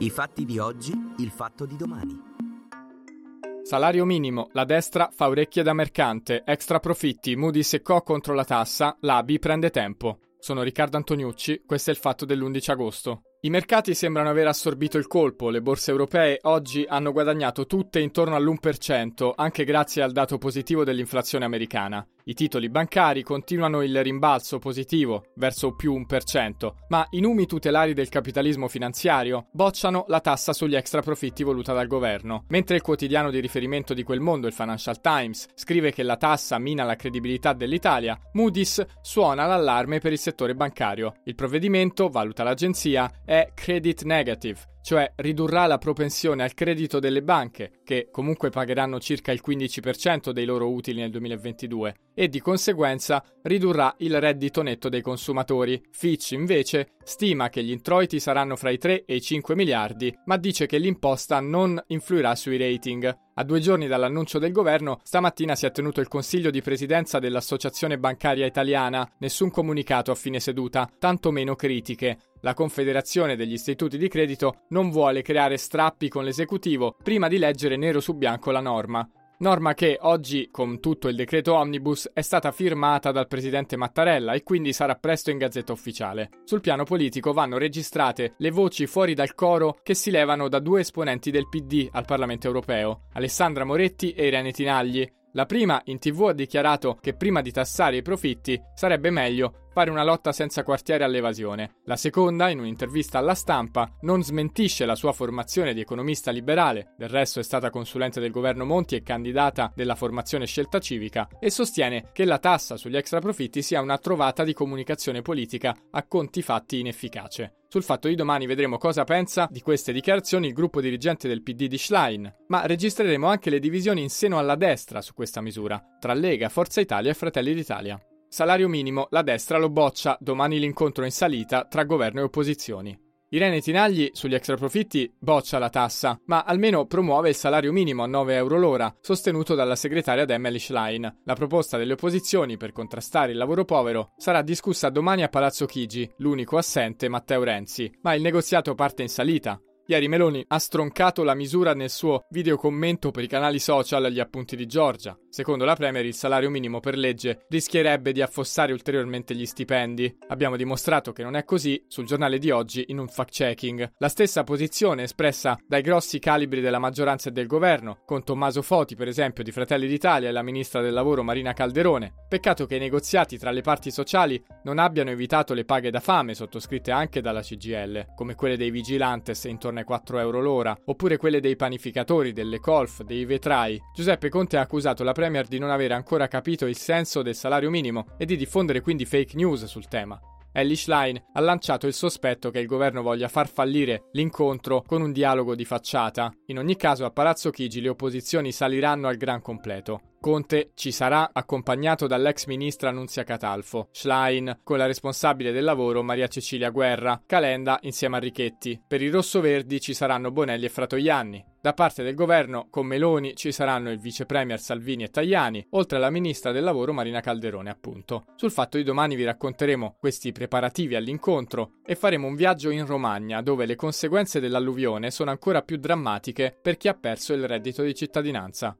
I fatti di oggi, il fatto di domani. Salario minimo, la destra fa orecchie da mercante, extra profitti, Moody's e Co contro la tassa, l'ABI prende tempo. Sono Riccardo Antoniucci, questo è il fatto dell'11 agosto. I mercati sembrano aver assorbito il colpo, le borse europee oggi hanno guadagnato tutte intorno all'1%, anche grazie al dato positivo dell'inflazione americana. I titoli bancari continuano il rimbalzo positivo, verso più 1%, ma i numi tutelari del capitalismo finanziario bocciano la tassa sugli extra profitti voluta dal governo, mentre il quotidiano di riferimento di quel mondo, il Financial Times, scrive che la tassa mina la credibilità dell'Italia, Moody's suona l'allarme per il settore bancario. Il provvedimento, valuta l'agenzia, è credit negative, cioè ridurrà la propensione al credito delle banche, che comunque pagheranno circa il 15% dei loro utili nel 2022, e di conseguenza ridurrà il reddito netto dei consumatori. Fitch invece stima che gli introiti saranno fra i 3 e i 5 miliardi, ma dice che l'imposta non influirà sui rating. A due giorni dall'annuncio del governo, stamattina si è tenuto il consiglio di presidenza dell'Associazione Bancaria Italiana. Nessun comunicato a fine seduta, tantomeno critiche. La Confederazione degli Istituti di Credito non vuole creare strappi con l'esecutivo prima di leggere nero su bianco la norma. Norma che oggi, con tutto il decreto omnibus, è stata firmata dal presidente Mattarella e quindi sarà presto in gazzetta ufficiale. Sul piano politico vanno registrate le voci fuori dal coro che si levano da due esponenti del PD al Parlamento europeo, Alessandra Moretti e Irene Tinagli. La prima in tv ha dichiarato che prima di tassare i profitti sarebbe meglio fare una lotta senza quartiere all'evasione. La seconda, in un'intervista alla stampa, non smentisce la sua formazione di economista liberale, del resto è stata consulente del governo Monti e candidata della formazione scelta civica, e sostiene che la tassa sugli extraprofitti sia una trovata di comunicazione politica a conti fatti inefficace. Sul fatto di domani vedremo cosa pensa di queste dichiarazioni il gruppo dirigente del PD di Schlein, ma registreremo anche le divisioni in seno alla destra su questa misura, tra Lega, Forza Italia e Fratelli d'Italia. Salario minimo, la destra lo boccia, domani l'incontro in salita tra governo e opposizioni. Irene Tinagli sugli extraprofitti boccia la tassa, ma almeno promuove il salario minimo a 9 euro l'ora, sostenuto dalla segretaria Emily Schlein. La proposta delle opposizioni per contrastare il lavoro povero sarà discussa domani a Palazzo Chigi, l'unico assente Matteo Renzi, ma il negoziato parte in salita. Ieri Meloni ha stroncato la misura nel suo videocommento per i canali social agli appunti di Giorgia. Secondo la Premier il salario minimo per legge rischierebbe di affossare ulteriormente gli stipendi. Abbiamo dimostrato che non è così sul giornale di oggi in un fact-checking. La stessa posizione espressa dai grossi calibri della maggioranza e del governo, con Tommaso Foti per esempio di Fratelli d'Italia e la ministra del lavoro Marina Calderone. Peccato che i negoziati tra le parti sociali non abbiano evitato le paghe da fame sottoscritte anche dalla CGL, come quelle dei vigilantes intorno ai 4 euro l'ora, oppure quelle dei panificatori, delle colf, dei vetrai. Giuseppe Conte ha accusato la Premier di non avere ancora capito il senso del salario minimo e di diffondere quindi fake news sul tema. Ellie Schlein ha lanciato il sospetto che il governo voglia far fallire l'incontro con un dialogo di facciata. In ogni caso a Palazzo Chigi le opposizioni saliranno al gran completo. Conte ci sarà accompagnato dall'ex ministra Nunzia Catalfo, Schlein con la responsabile del lavoro Maria Cecilia Guerra, Calenda insieme a Richetti. Per i rossoverdi ci saranno Bonelli e Fratoianni. Da parte del governo, con Meloni ci saranno il vice premier Salvini e Tajani, oltre alla ministra del lavoro Marina Calderone, appunto. Sul fatto di domani vi racconteremo questi preparativi all'incontro e faremo un viaggio in Romagna, dove le conseguenze dell'alluvione sono ancora più drammatiche per chi ha perso il reddito di cittadinanza.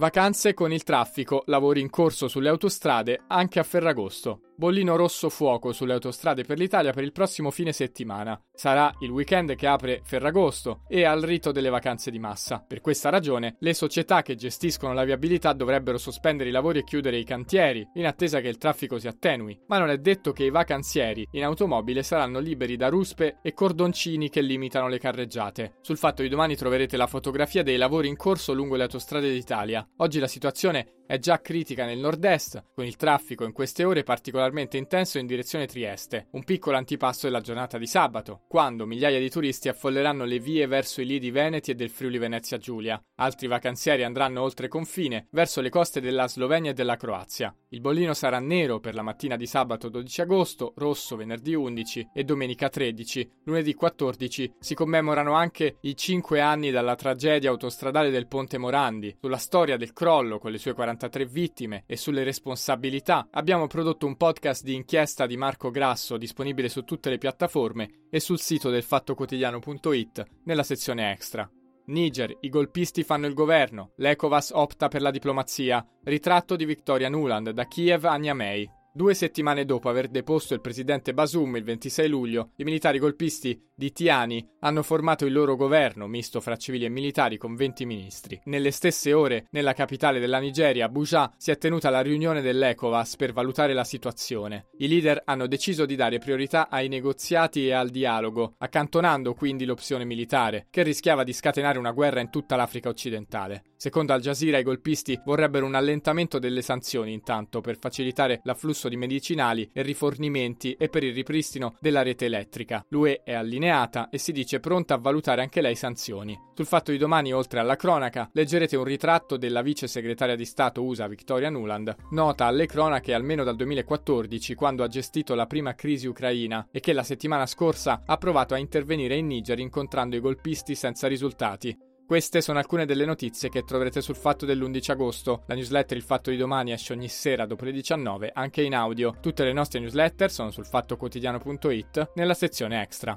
Vacanze con il traffico, lavori in corso sulle autostrade anche a Ferragosto. Bollino rosso fuoco sulle autostrade per l'Italia per il prossimo fine settimana. Sarà il weekend che apre Ferragosto e al rito delle vacanze di massa. Per questa ragione, le società che gestiscono la viabilità dovrebbero sospendere i lavori e chiudere i cantieri, in attesa che il traffico si attenui. Ma non è detto che i vacanzieri in automobile saranno liberi da ruspe e cordoncini che limitano le carreggiate. Sul fatto di domani troverete la fotografia dei lavori in corso lungo le autostrade d'Italia. Oggi la situazione è già critica nel nord-est, con il traffico in queste ore particolarmente intenso in direzione Trieste, un piccolo antipasto della giornata di sabato, quando migliaia di turisti affolleranno le vie verso i lidi veneti e del Friuli Venezia Giulia. Altri vacanzieri andranno oltre confine, verso le coste della Slovenia e della Croazia. Il bollino sarà nero per la mattina di sabato 12 agosto, rosso venerdì 11 e domenica 13. Lunedì 14 si commemorano anche i 5 anni dalla tragedia autostradale del Ponte Morandi. Sulla storia del crollo con le sue 43 vittime e sulle responsabilità abbiamo prodotto un podcast di inchiesta di Marco Grasso disponibile su tutte le piattaforme e sul sito del fattoquotidiano.it nella sezione extra. Niger, i golpisti fanno il governo, l'Ecovas opta per la diplomazia, ritratto di Victoria Nuland da Kiev a Niamey. Due settimane dopo aver deposto il presidente Basum il 26 luglio, i militari golpisti di Tiani hanno formato il loro governo, misto fra civili e militari, con 20 ministri. Nelle stesse ore, nella capitale della Nigeria, Abuja, si è tenuta la riunione dell'ECOWAS per valutare la situazione. I leader hanno deciso di dare priorità ai negoziati e al dialogo, accantonando quindi l'opzione militare, che rischiava di scatenare una guerra in tutta l'Africa occidentale. Secondo Al Jazeera, i golpisti vorrebbero un allentamento delle sanzioni intanto per facilitare l'afflusso di medicinali e rifornimenti e per il ripristino della rete elettrica. L'UE è allineata e si dice pronta a valutare anche lei sanzioni. Sul fatto di domani, oltre alla cronaca, leggerete un ritratto della vice segretaria di Stato USA Victoria Nuland, nota alle cronache almeno dal 2014 quando ha gestito la prima crisi ucraina e che la settimana scorsa ha provato a intervenire in Niger incontrando i golpisti senza risultati. Queste sono alcune delle notizie che troverete sul fatto dell'11 agosto. La newsletter Il Fatto di Domani esce ogni sera dopo le 19, anche in audio. Tutte le nostre newsletter sono sul fattoquotidiano.it nella sezione extra.